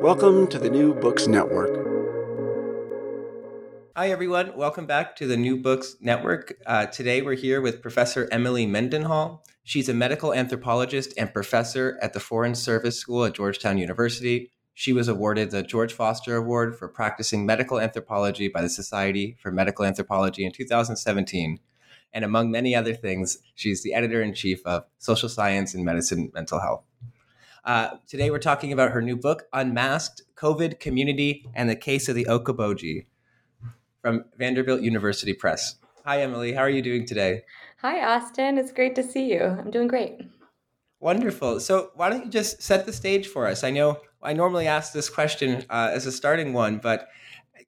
Welcome to the New Books Network. Hi, everyone. Welcome back to the New Books Network. Uh, today we're here with Professor Emily Mendenhall. She's a medical anthropologist and professor at the Foreign Service School at Georgetown University. She was awarded the George Foster Award for practicing medical anthropology by the Society for Medical Anthropology in 2017. And among many other things, she's the editor in chief of Social Science and Medicine Mental Health. Uh, today, we're talking about her new book, Unmasked COVID, Community, and the Case of the Okoboji from Vanderbilt University Press. Hi, Emily. How are you doing today? Hi, Austin. It's great to see you. I'm doing great. Wonderful. So, why don't you just set the stage for us? I know I normally ask this question uh, as a starting one, but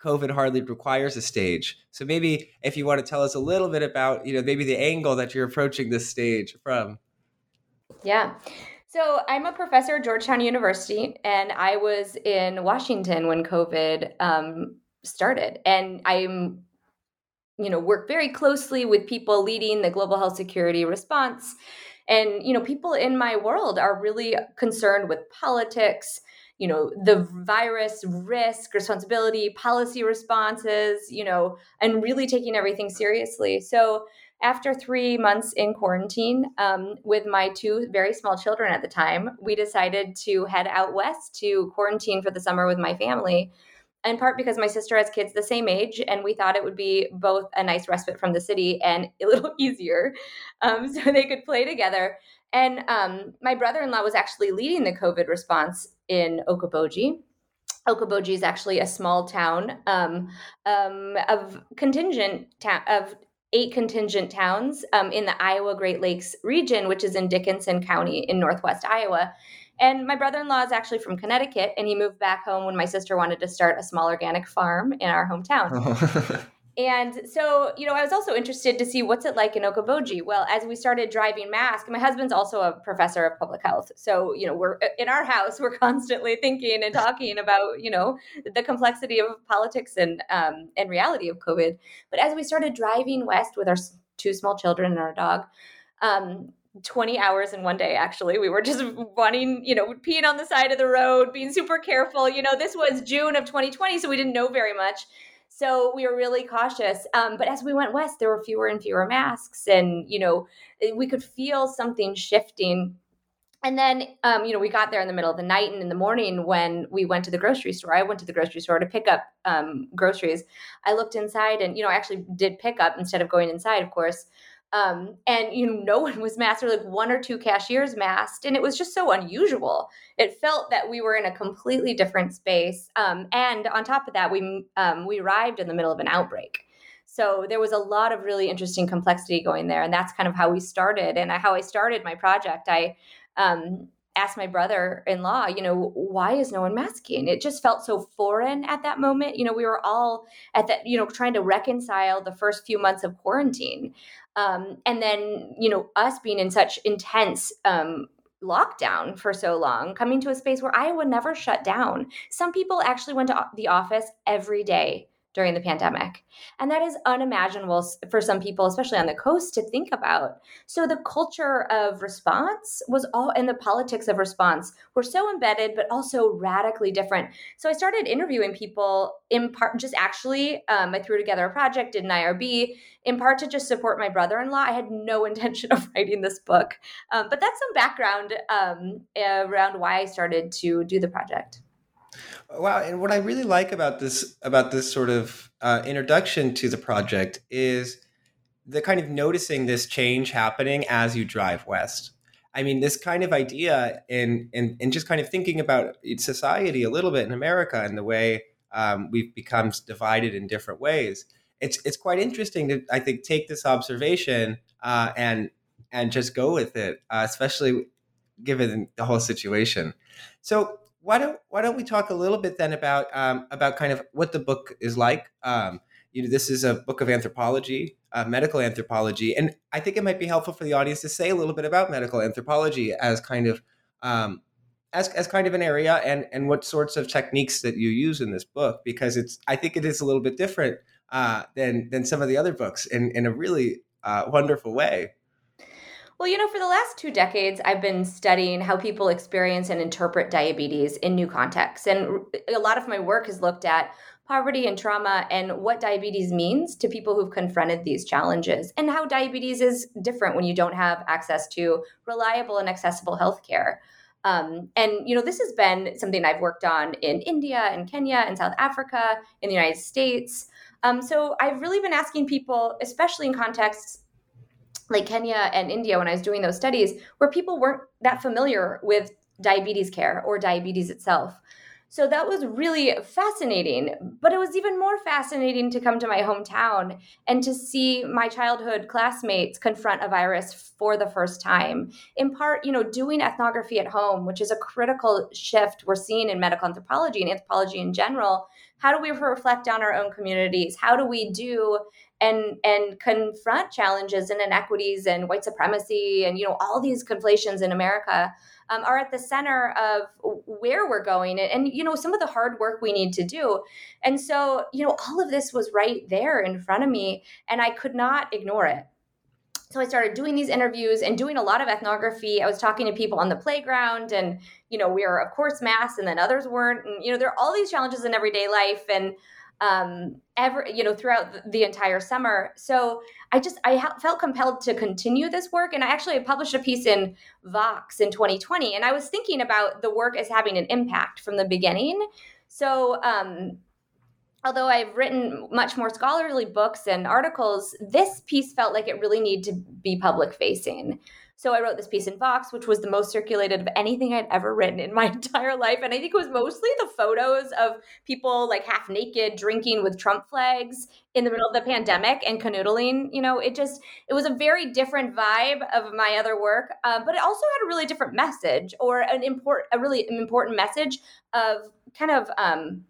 COVID hardly requires a stage. So, maybe if you want to tell us a little bit about, you know, maybe the angle that you're approaching this stage from. Yeah. So I'm a professor at Georgetown University, and I was in Washington when COVID um, started, and I'm, you know, work very closely with people leading the global health security response, and you know, people in my world are really concerned with politics. You know, the virus risk, responsibility, policy responses, you know, and really taking everything seriously. So, after three months in quarantine um, with my two very small children at the time, we decided to head out west to quarantine for the summer with my family. In part because my sister has kids the same age, and we thought it would be both a nice respite from the city and a little easier um, so they could play together. And um, my brother in law was actually leading the COVID response in Okoboji. Okoboji is actually a small town um, um, of contingent ta- of eight contingent towns um, in the Iowa Great Lakes region, which is in Dickinson County in northwest Iowa. And my brother in law is actually from Connecticut, and he moved back home when my sister wanted to start a small organic farm in our hometown. And so, you know, I was also interested to see what's it like in Okoboji. Well, as we started driving mask, my husband's also a professor of public health. So, you know, we're in our house, we're constantly thinking and talking about, you know, the complexity of politics and um, and reality of COVID. But as we started driving west with our two small children and our dog, um, 20 hours in one day actually we were just wanting you know peeing on the side of the road being super careful you know this was june of 2020 so we didn't know very much so we were really cautious. Um, but as we went west, there were fewer and fewer masks, and you know, eh, we could feel something shifting. And then, um, you know, we got there in the middle of the night and in the morning when we went to the grocery store. I went to the grocery store to pick up um, groceries. I looked inside, and you know, I actually did pick up instead of going inside, of course. Um, and you know, no one was masked. Or like one or two cashiers masked, and it was just so unusual. It felt that we were in a completely different space. Um, and on top of that, we um, we arrived in the middle of an outbreak. So there was a lot of really interesting complexity going there, and that's kind of how we started. And how I started my project, I um, asked my brother-in-law, you know, why is no one masking? It just felt so foreign at that moment. You know, we were all at that, you know, trying to reconcile the first few months of quarantine. Um, and then, you know, us being in such intense um, lockdown for so long, coming to a space where Iowa never shut down. Some people actually went to the office every day during the pandemic. And that is unimaginable for some people, especially on the coast, to think about. So the culture of response was all, and the politics of response were so embedded, but also radically different. So I started interviewing people in part, just actually, um, I threw together a project, did an IRB, in part to just support my brother in law. I had no intention of writing this book, um, but that's some background um, around why I started to do the project. Wow, and what I really like about this about this sort of uh, introduction to the project is the kind of noticing this change happening as you drive west. I mean, this kind of idea and and and just kind of thinking about society a little bit in America and the way um, we've become divided in different ways. It's it's quite interesting to I think take this observation uh, and and just go with it, uh, especially given the whole situation. So why don't why don't we talk a little bit then about um, about kind of what the book is like? Um, you know, this is a book of anthropology, uh, medical anthropology, and I think it might be helpful for the audience to say a little bit about medical anthropology as kind of um, as, as kind of an area and and what sorts of techniques that you use in this book because it's I think it is a little bit different uh, than than some of the other books in in a really uh, wonderful way. Well, you know, for the last two decades, I've been studying how people experience and interpret diabetes in new contexts. And a lot of my work has looked at poverty and trauma and what diabetes means to people who've confronted these challenges and how diabetes is different when you don't have access to reliable and accessible healthcare. Um, and you know, this has been something I've worked on in India and Kenya and South Africa, in the United States. Um, so I've really been asking people, especially in contexts like Kenya and India when I was doing those studies where people weren't that familiar with diabetes care or diabetes itself. So that was really fascinating. But it was even more fascinating to come to my hometown and to see my childhood classmates confront a virus for the first time. In part, you know, doing ethnography at home, which is a critical shift we're seeing in medical anthropology and anthropology in general. How do we reflect on our own communities? How do we do and and confront challenges and inequities and white supremacy and you know all these conflations in America um, are at the center of where we're going and, and you know some of the hard work we need to do and so you know all of this was right there in front of me and I could not ignore it so I started doing these interviews and doing a lot of ethnography. I was talking to people on the playground, and you know, we were of course mass and then others weren't. And you know, there are all these challenges in everyday life, and um, ever you know throughout the, entire summer. So I just I ha- felt compelled to continue this work, and I actually published a piece in Vox in 2020, and I was thinking about the work as having an impact from the beginning. So um, although I've written much more scholarly books and articles, this piece felt like it really needed to be public facing. So I wrote this piece in Vox, which was the most circulated of anything I'd ever written in my entire life. And I think it was mostly the photos of people like half naked drinking with Trump flags in the middle of the pandemic and canoodling. You know, it just, it was a very different vibe of my other work, uh, but it also had a really different message or an important, a really important message of kind of um,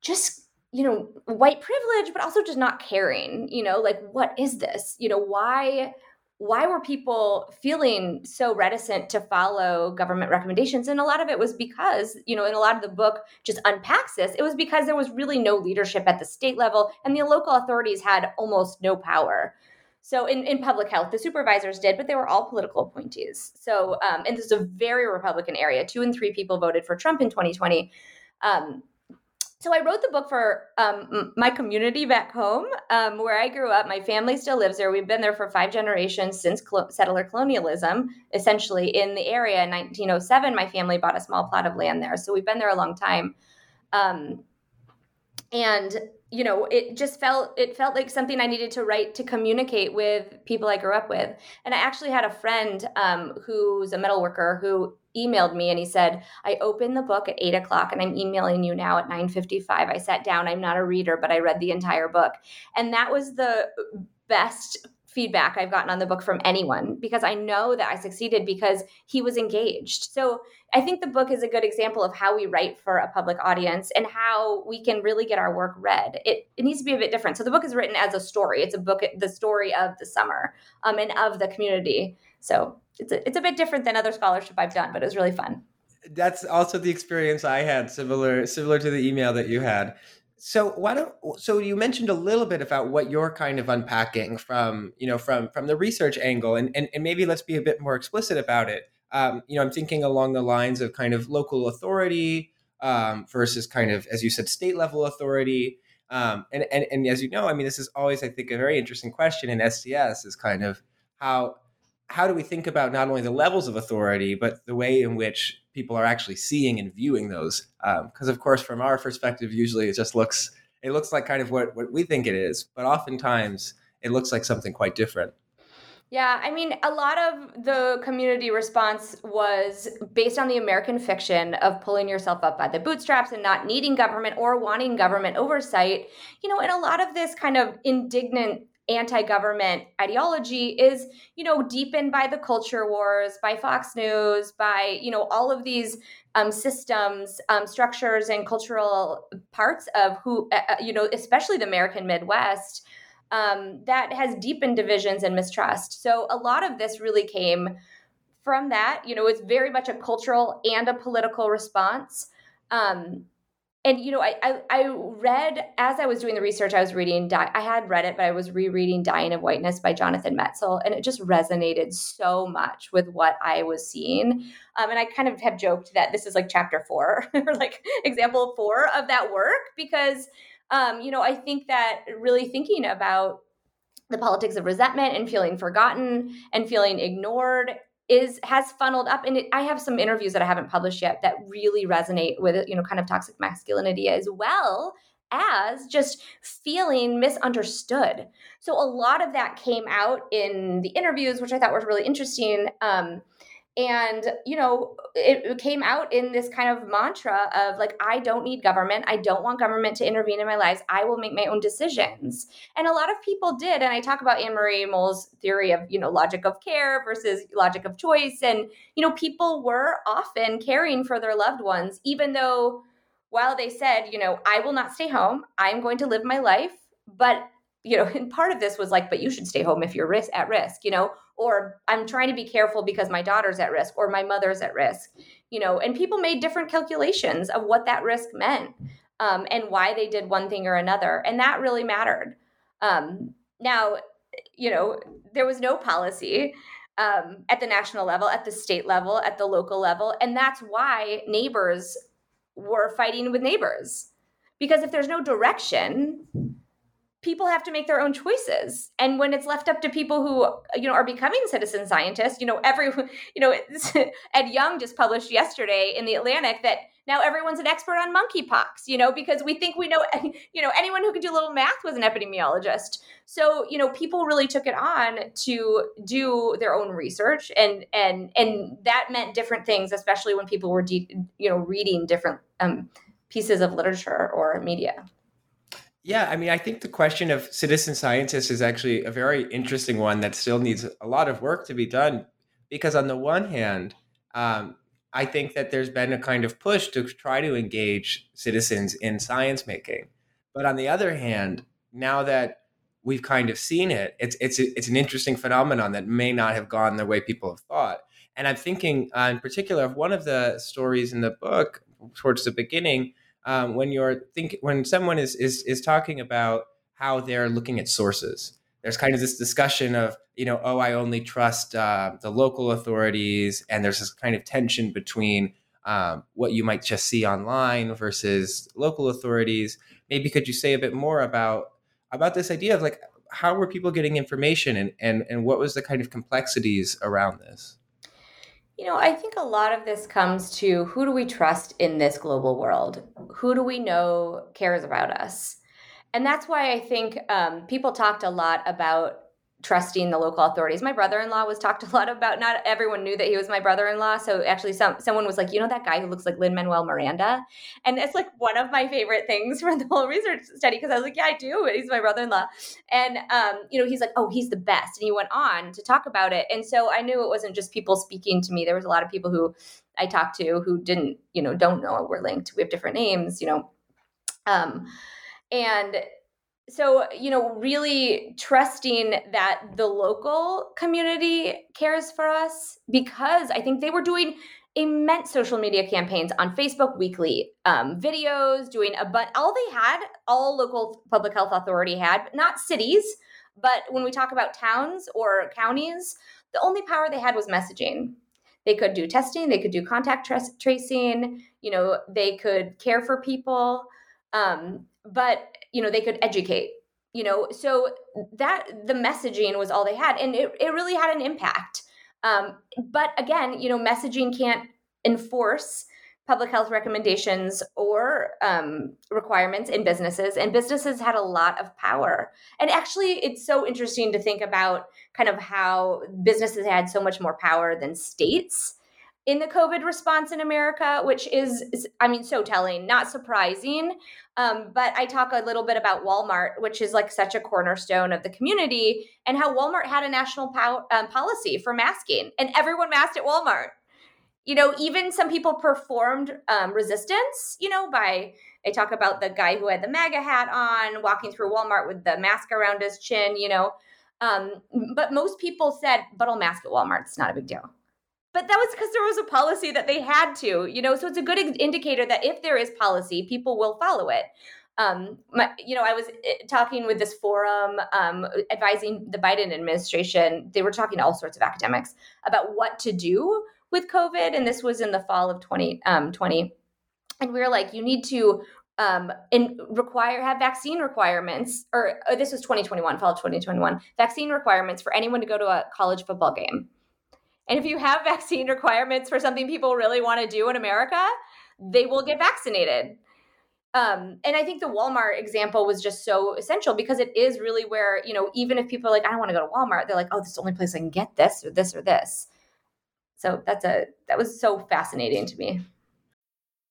just you know white privilege but also just not caring you know like what is this you know why why were people feeling so reticent to follow government recommendations? And a lot of it was because you know and a lot of the book just unpacks this it was because there was really no leadership at the state level and the local authorities had almost no power. So in, in public health the supervisors did but they were all political appointees. So um, and this is a very republican area. Two and three people voted for trump in 2020 um, so I wrote the book for um, my community back home, um, where I grew up. My family still lives there. We've been there for five generations since cl- settler colonialism, essentially in the area. In 1907, my family bought a small plot of land there, so we've been there a long time. Um, and you know it just felt it felt like something i needed to write to communicate with people i grew up with. And i actually had a friend um, who's a metal worker who emailed me and he said i opened the book at 8 o'clock and i'm emailing you now at 9.55 i sat down. I'm not a reader but i read the entire book. And that was the best feedback I've gotten on the book from anyone because I know that I succeeded because he was engaged. So I think the book is a good example of how we write for a public audience and how we can really get our work read. It, it needs to be a bit different. So the book is written as a story. It's a book, the story of the summer um, and of the community. So it's a, it's a bit different than other scholarship I've done, but it was really fun. That's also the experience I had, similar similar to the email that you had. So why don't so you mentioned a little bit about what you're kind of unpacking from you know from from the research angle and and, and maybe let's be a bit more explicit about it. Um, you know, I'm thinking along the lines of kind of local authority um, versus kind of as you said state level authority. Um, and, and and as you know, I mean, this is always I think a very interesting question in STS is kind of how how do we think about not only the levels of authority but the way in which people are actually seeing and viewing those because um, of course from our perspective usually it just looks it looks like kind of what, what we think it is but oftentimes it looks like something quite different yeah, I mean, a lot of the community response was based on the American fiction of pulling yourself up by the bootstraps and not needing government or wanting government oversight. You know, and a lot of this kind of indignant anti-government ideology is you know deepened by the culture wars by fox news by you know all of these um, systems um, structures and cultural parts of who uh, you know especially the american midwest um, that has deepened divisions and mistrust. So a lot of this really came from that. You know it's very much a cultural and a political response. Um, and you know I, I, I read as i was doing the research i was reading i had read it but i was rereading dying of whiteness by jonathan metzl and it just resonated so much with what i was seeing. Um, and i kind of have joked that this is like chapter four or like example four of that work because um, you know i think that really thinking about the politics of resentment and feeling forgotten and feeling ignored is has funneled up and it, i have some interviews that i haven't published yet that really resonate with you know kind of toxic masculinity as well as just feeling misunderstood. So a lot of that came out in the interviews which i thought was really interesting um, and you know it, came out in this kind of mantra of like i don't need government. I don't want government to intervene in my lives. I will make my own decisions. And a lot of people did. And i talk about annemarie mol's theory of you know logic of care versus logic of choice. And you know people were often caring for their loved ones even though while they said you know i will not stay home. I'm going to live my life. But you know and part of this was like but you should stay home if you're risk, at risk you know or I'm trying to be careful because my daughter's at risk or my mother's at risk, you know, and people made different calculations of what that risk meant um, and why they did one thing or another. And that really mattered. Um, now, you know, there was no policy um, at the national level, at the state level, at the local level. And that's why neighbors were fighting with neighbors. Because if there's no direction, people have to make their own choices. And when it's left up to people who you know are becoming citizen scientists you know every you know ed yong just published yesterday in the atlantic that now everyone's an expert on monkeypox you know because we think we know you know anyone who can do a little math was an epidemiologist. So you know people really took it on to do their own research and and and that meant different things especially when people were de- you know reading different um, pieces of literature or media yeah, I mean, I think the question of citizen scientists is actually a very interesting one that still needs a lot of work to be done. Because on the one hand, um, I think that there's been a kind of push to try to engage citizens in science making. But on the other hand, now that we've kind of seen it, it's it's it's an interesting phenomenon that may not have gone the way people have thought. And I'm thinking, uh, in particular, of one of the stories in the book towards the beginning um, when you're think when someone is is is talking about how they're looking at sources. There's kind of this discussion of you know oh I only trust uh, the local authorities, and there's this kind of tension between um, what you might just see online versus local authorities. Maybe could you say a bit more about about this idea of like how were people getting information and and and what was the kind of complexities around this? You know, I think a lot of this comes to who do we trust in this global world? Who do we know cares about us? And that's why I think um, people talked a lot about trusting the local authorities. My brother-in-law was talked a lot about. Not everyone knew that he was my brother-in-law. So actually, some someone was like, you know, that guy who looks like Lin Manuel Miranda, and it's like one of my favorite things from the whole research study because I was like, yeah, I do. He's my brother-in-law, and um, you know, he's like, oh, he's the best, and he went on to talk about it. And so I knew it wasn't just people speaking to me. There was a lot of people who I talked to who didn't, you know, don't know we're linked. We have different names, you know. Um, and so you know really trusting that the local community cares for us because i think they were doing immense social media campaigns on Facebook weekly, um, videos, doing a but all they had, all local public health authority had, not cities, but when we talk about towns or counties, the only power they had was messaging. They could do testing, they could do contact tra- tracing, you know, they could care for people, um, but you know, they could educate. You know, so that the messaging was all they had, and it, it really had an impact. Um, but again, you know, messaging can't enforce public health recommendations or um, requirements in businesses, and businesses had a lot of power. And actually, it's so interesting to think about kind of how businesses had so much more power than states in the COVID response in America, which is, is I mean, so telling, not surprising. Um, but I talk a little bit about Walmart, which is like such a cornerstone of the community, and how Walmart had a national pow- um, policy for masking, and everyone masked at Walmart. You know, even some people performed um, resistance, you know, by I talk about the guy who had the MAGA hat on, walking through Walmart with the mask around his chin, you know. Um, but most people said, but I'll mask at Walmart. It's not a big deal but that was because there was a policy that they had to you know so it's a good indicator that if there is policy people will follow it um, my, you know, I was eh, talking with this forum um, advising the Biden administration. They were talking to all sorts of academics about what to do with COVID, and this was in the fall of 2020. Um, and we were like, you need to um, require have vaccine requirements, or, or this was 2021, fall of 2021, vaccine requirements for anyone to go to a college football game. And if you have vaccine requirements for something people really want to do in America, they will get vaccinated. Um, and I think the Walmart example was just so essential because it is really where, you know, even if people are like, I don't want to go to Walmart, they're like, oh, this is the only place I can get this or this or this. So that's a that was so fascinating to me.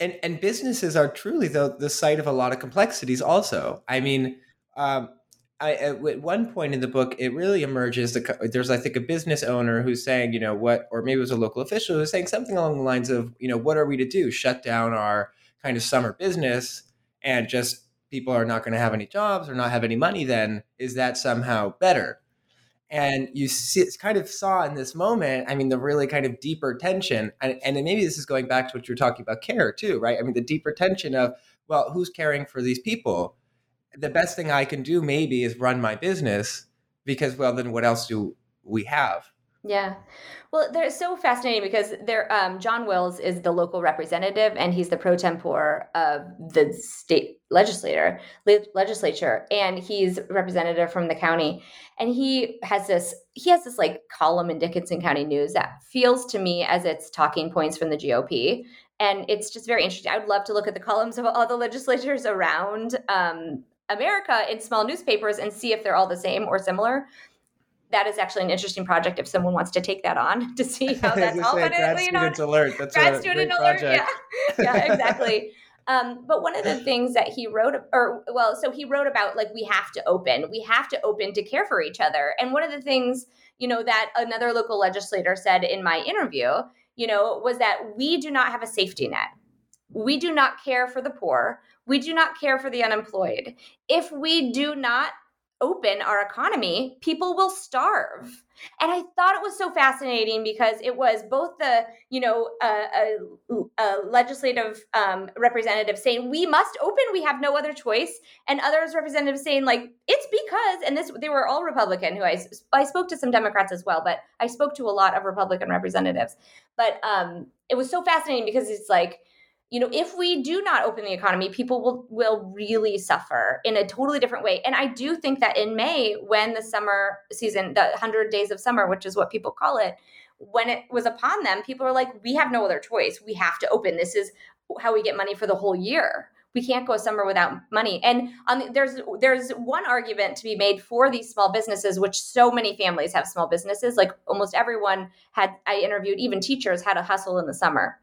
and and businesses are truly the the site of a lot of complexities. Also, I mean, um, I at one point in the book, it really emerges. The, there's I think a business owner who's saying, you know, what, or maybe it was a local official who's saying something along the lines of, you know, what are we to do? Shut down our kind of summer business and just people are not going to have any jobs or not have any money. Then is that somehow better? And you see, kind of saw in this moment i mean the really kind of deeper tension and, and maybe this is going back to what you're talking about care too right? I mean the deeper tension of well who's caring for these people? The best thing i can do maybe is run my business because well then what else do we have yeah. Well, they're so fascinating because they're, um, John Wills is the local representative and he's the pro tempore of the state legislator le- legislature and he's representative from the county and he has this he has this like column in Dickinson County News that feels to me as it's talking points from the GOP and it's just very interesting. I would love to look at the columns of all the legislators around um, America in small newspapers and see if they're all the same or similar that is actually an interesting project if someone wants to take that on to see how that's all. Say, grad you know, alert. That's grad student alert. Project. Yeah, yeah, exactly. Um, but one of the things that he wrote, or well, so he wrote about like we have to open, we have to open to care for each other. And one of the things, you know, that another local legislator said in my interview, you know, was that we do not have a safety net. We do not care for the poor. We do not care for the unemployed. If we do not open our economy, people will starve. And I thought it was so fascinating because it was both the, you know, a, a legislative um, representative saying we must open, we have no other choice, and others representatives saying like it's because, and this they were all Republican. Who I I spoke to some Democrats as well, but I spoke to a lot of Republican representatives. But um, it was so fascinating because it's like you know if we do not open the economy people will will really suffer in a totally different way. And i do think that in may when the summer season the 100 days of summer which is what people call it when it was upon them people were like we have no other choice. We have to open. This is how we get money for the whole year. We can't go somewhere without money. And there's there's one argument to be made for these small businesses, which so many families have small businesses. Like almost everyone had I interviewed, even teachers had a hustle in the summer,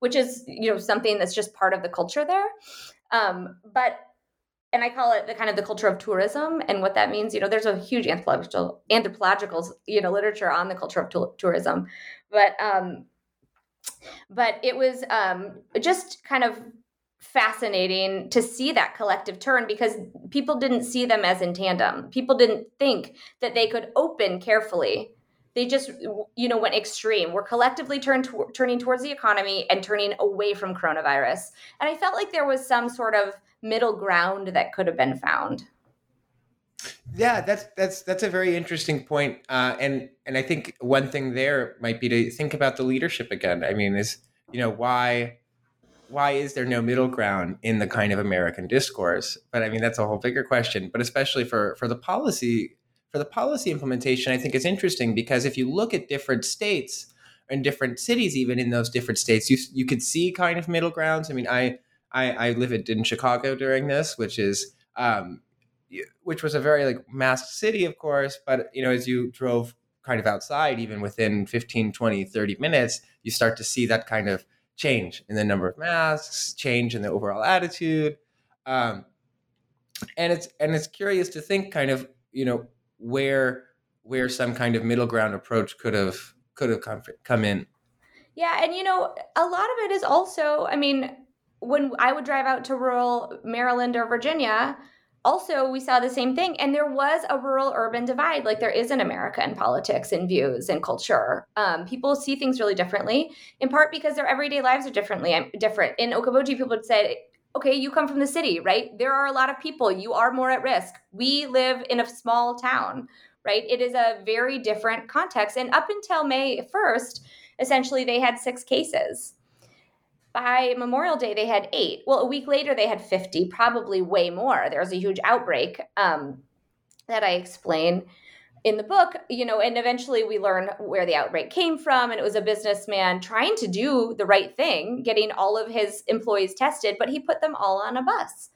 which is you know something that's just part of the culture there. Um, but and I call it the kind of the culture of tourism and what that means. You know, there's a huge anthropological anthropological you know literature on the culture of t- tourism, but um, but it was um, just kind of fascinating to see that collective turn because people didn't see them as in tandem. People didn't think that they could open carefully. They just, you know, went extreme. We're collectively turned to, turning towards the economy and turning away from coronavirus. And I felt like there was some sort of middle ground that could have been found. Yeah, that's that's that's a very interesting point. Uh, and and I think one thing there might be to think about the leadership again. I mean, is you know why why is there no middle ground in the kind of American discourse? But I mean, that's a whole bigger question. But especially for for the policy for the policy implementation, I think it's interesting because if you look at different states and different cities, even in those different states, you you could see kind of middle grounds. I mean, I I, I live in Chicago during this, which is um, which was a very like masked city, of course. But you know, as you drove kind of outside, even within 15, 20, 30 minutes, you start to see that kind of change in the number of masks, change in the overall attitude. Um, and it's and it's curious to think kind of, you know, where where some kind of middle ground approach could have could have come come in. Yeah, and you know, a lot of it is also, I mean, when I would drive out to rural Maryland or Virginia, also we saw the same thing and there was a rural urban divide. Like there is in america in politics and views and culture. Um, people see things really differently in part because their everyday lives are differently um, different. In okoboji people would say okay you come from the city right? There are a lot of people. You are more at risk. We live in a small town right? It is a very different context. And up until may 1st essentially they had six cases. By Memorial Day, they had eight. Well, a week later, they had 50, probably way more. There was a huge outbreak um, that I explain in the book, you know, and eventually we learn where the outbreak came from. And it was a businessman trying to do the right thing, getting all of his employees tested, but he put them all on a bus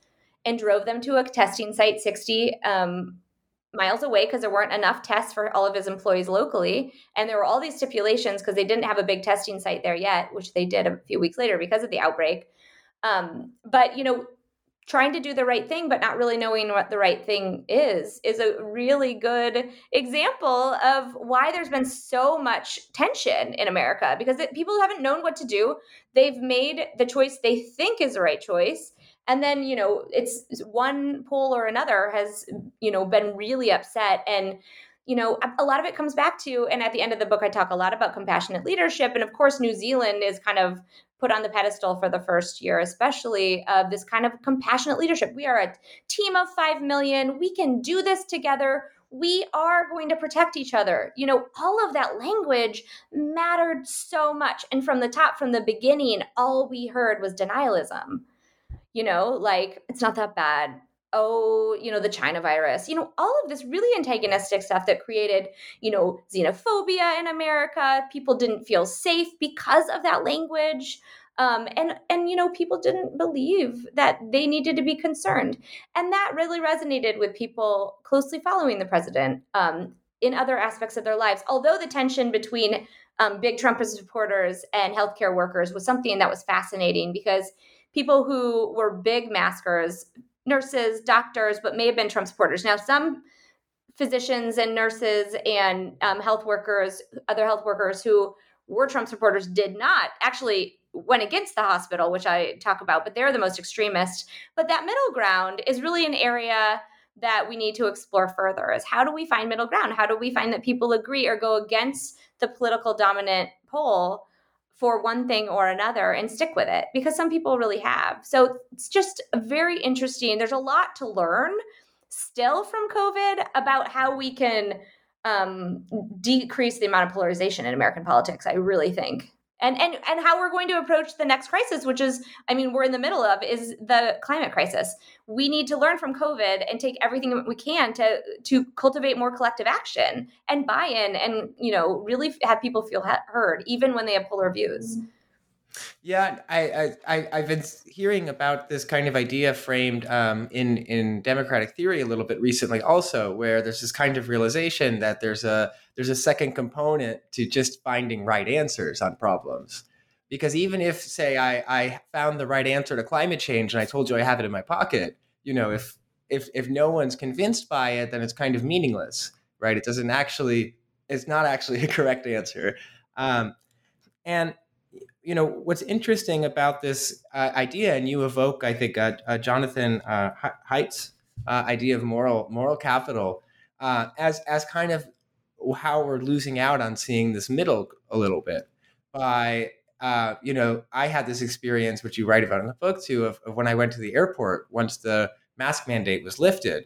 and drove them to a testing site 60 um, miles away because there weren't enough tests for all of his employees locally. And there were all these stipulations because they didn't have a big testing site there yet, which they did a few weeks later because of the outbreak. Um, but, you know, trying to do the right thing but not really knowing what the right thing is is a really good example of why there's been so much tension in america because it, people haven't known what to do they've made the choice they think is the right choice and then you know it's one poll or another has you know been really upset and you know a lot of it comes back to and at the end of the book i talk a lot about compassionate leadership and of course new zealand is kind of put on the pedestal for the first year especially of this kind of compassionate leadership we are a team of 5 million we can do this together we are going to protect each other. You know, all of that language mattered so much. And from the top, from the beginning, all we heard was denialism you know, like it's not that bad. Oh, you know, the China virus, you know, all of this really antagonistic stuff that created, you know, xenophobia in America. People didn't feel safe because of that language. Um, and and you know people didn't believe that they needed to be concerned, and that really resonated with people closely following the president um, in other aspects of their lives. Although the tension between um, big Trump supporters and healthcare workers was something that was fascinating because people who were big maskers, nurses, doctors, but may have been Trump supporters. Now, some physicians and nurses and um, health workers, other health workers who were Trump supporters, did not actually went against the hospital, which I talk about, but they're the most extremist. But that middle ground is really an area that we need to explore further is how do we find middle ground? How do we find that people agree or go against the political dominant pole for one thing or another and stick with it because some people really have. So it's just very interesting. There's a lot to learn still from COVID about how we can um, decrease the amount of polarization in American politics. I really think and and and how we're going to approach the next crisis which is i mean we're in the middle of is the climate crisis. We need to learn from covid and take everything we can to to cultivate more collective action and buy-in and you know really have people feel heard even when they have polar views Yeah, I, I, I have been hearing about this kind of idea framed um, in in democratic theory a little bit recently, also, where there's this kind of realization that there's a there's a second component to just finding right answers on problems. Because even if, say, I, I found the right answer to climate change and I told you I have it in my pocket, you know, if if if no one's convinced by it, then it's kind of meaningless, right? It doesn't actually, it's not actually a correct answer. Um, and you know what's interesting about this uh, idea, and you evoke, I think, uh, uh, Jonathan uh, Haidt's uh, idea of moral moral capital uh, as as kind of how we're losing out on seeing this middle a little bit by you know I had this experience which you write about in the book too of, of when I went to the airport once the mask mandate was lifted,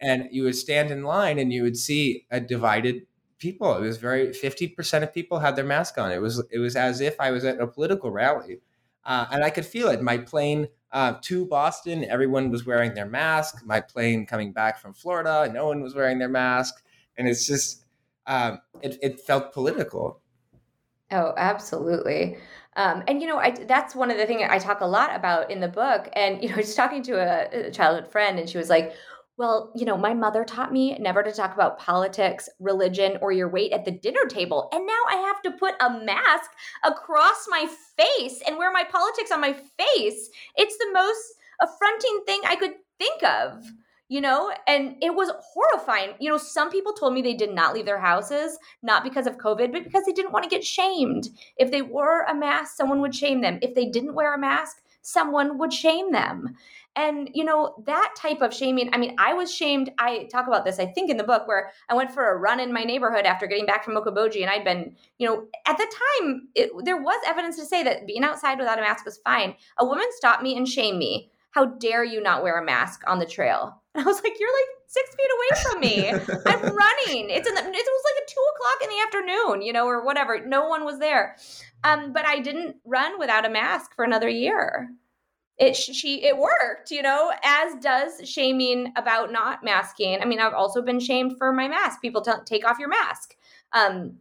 and you would stand in line and you would see a divided people. It was very 50% of people had their mask on. It was it was as if I was at a political rally. Uh, and I could feel it. My plane uh, to Boston, everyone was wearing their mask. My plane coming back from Florida, no one was wearing their mask. And it's just, um, it, it felt political. Oh, absolutely. Um, and you know, I, that's one of the things I talk a lot about in the book. And you know, I was talking to a, a childhood friend, and she was like, well, you know, my mother taught me never to talk about politics, religion, or your weight at the dinner table. And now I have to put a mask across my face and wear my politics on my face. It's the most affronting thing I could think of, you know? And it was horrifying. You know, some people told me they did not leave their houses, not because of COVID, but because they didn't want to get shamed. If they wore a mask, someone would shame them. If they didn't wear a mask, someone would shame them. And, you know, that type of shaming, I mean, I was shamed. I talk about this, I think, in the book where I went for a run in my neighborhood after getting back from Okoboji. And I'd been, you know, at the time, it, there was evidence to say that being outside without a mask was fine. A woman stopped me and shamed me. How dare you not wear a mask on the trail? And I was like, you're like six feet away from me. I'm running. It's in the, it was like at two o'clock in the afternoon, you know, or whatever. No one was there. Um, but I didn't run without a mask for another year it she it worked you know as does shaming about not masking. I mean i've also been shamed for my mask. People t- take off your mask. Um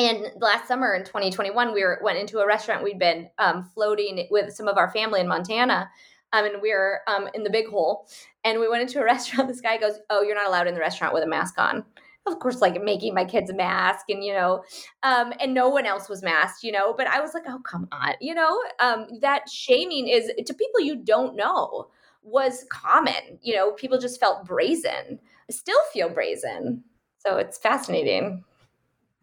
and last summer in 2021 we were, went into a restaurant we'd been um, floating with some of our family in montana um, and we were um, in the big hole and we went into a restaurant. This guy goes oh you're not allowed in the restaurant with a mask on of course like making my kids mask and you know um and no one else was masked you know but i was like oh come on you know um that shaming is to people you don't know was common you know people just felt brazen still feel brazen so it's fascinating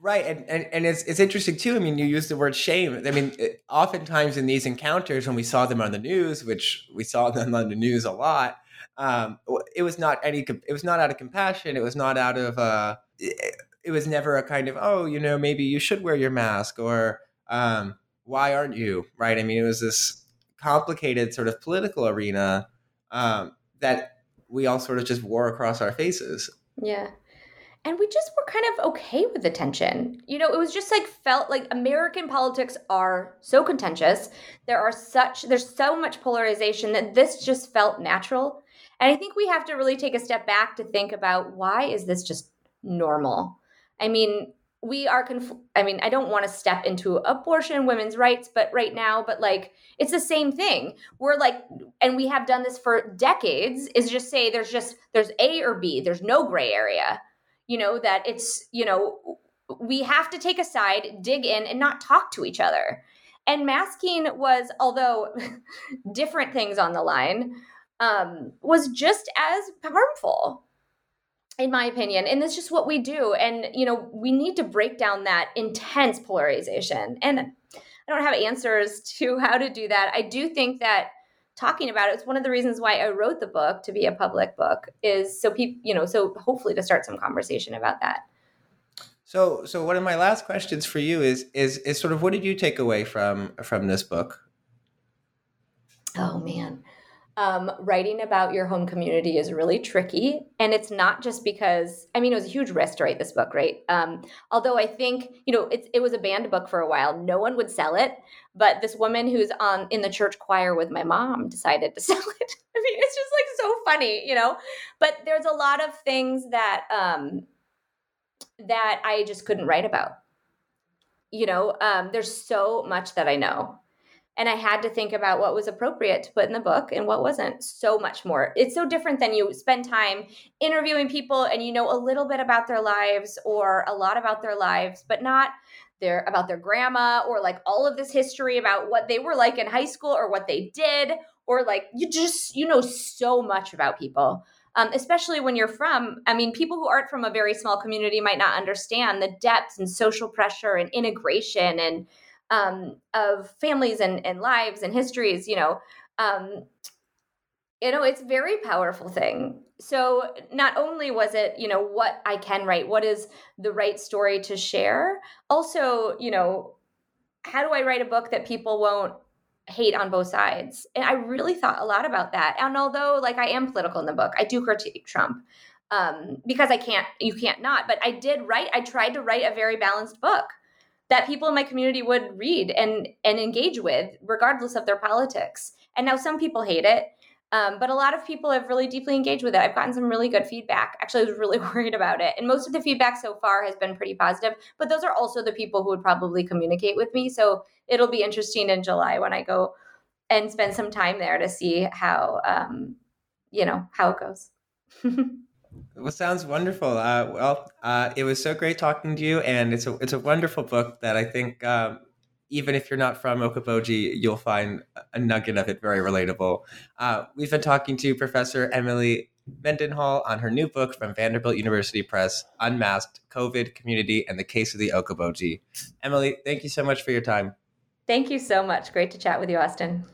Right, and, and and it's it's interesting too. I mean, you use the word shame. I mean, it, oftentimes in these encounters, when we saw them on the news, which we saw them on the news a lot, um, it was not any it was not out of compassion it was not out of uh, it, it, was never a kind of oh you know maybe you should wear your mask or um, why aren't you right i mean it was this complicated sort of political arena um, that we all sort of just wore across our faces yeah and we just were kind of okay with the tension. You know, it was just like felt like American politics are so contentious. There are such there's so much polarization that this just felt natural. And I think we have to really take a step back to think about why is this just normal? I mean, we are conf- I mean, I don't want to step into abortion, women's rights, but right now, but like it's the same thing. We're like and we have done this for decades is just say there's just there's A or B, there's no gray area. You know that it's, you know, we have to take a side, dig in and not talk to each other. And masking was although different things on the line, um, was just as harmful in my opinion and that's just what we do and you know we need to break down that intense polarization and i don't have answers to how to do that. I do think that talking about it, it's one of the reasons why i wrote the book to be a public book is so people you know so hopefully to start some conversation about that. So so one of my last questions for you is is is sort of what did you take away from from this book? Oh man um, writing about your home community is really tricky. And it's not just because, I mean, it was a huge risk to write this book, right? Um, although I think, you know, it, it was a banned book for a while. No one would sell it. But this woman who's on in the church choir with my mom decided to sell it. I mean, it's just like so funny, you know? But there's a lot of things that, um, that I just couldn't write about. You know, um, there's so much that I know and I had to think about what was appropriate to put in the book and what wasn't. So much more. It's so different than you spend time interviewing people and you know a little bit about their lives or a lot about their lives, but not their about their grandma or like all of this history about what they were like in high school or what they did or like you just you know so much about people. Um, especially when you're from, I mean, people who aren't from a very small community might not understand the depth and social pressure and integration and um, of families and, and lives and histories, you know, um, you know, it's a very powerful thing. So not only was it, you know, what I can write, what is the right story to share, also, you know, how do I write a book that people won't hate on both sides? And I really thought a lot about that. And although, like, I am political in the book, I do critique Trump um, because I can't, you can't not. But I did write, I tried to write a very balanced book that people in my community would read and and engage with regardless of their politics. And now some people hate it um, but a lot of people have really deeply engaged with it. I've gotten some really good feedback. Actually i was really worried about it. And most of the feedback so far has been pretty positive but those are also the people who would probably communicate with me. So it'll be interesting in july when i go and spend some time there to see how um, you know how it goes Well, sounds wonderful. Uh, well, uh, it was so great talking to you, and it's a it's a wonderful book that I think um, even if you're not from Okoboji, you'll find a nugget of it very relatable. Uh, we've been talking to Professor Emily Mendenhall on her new book from Vanderbilt University Press, Unmasked: COVID, Community, and the Case of the Okoboji. Emily, thank you so much for your time. Thank you so much. Great to chat with you, Austin.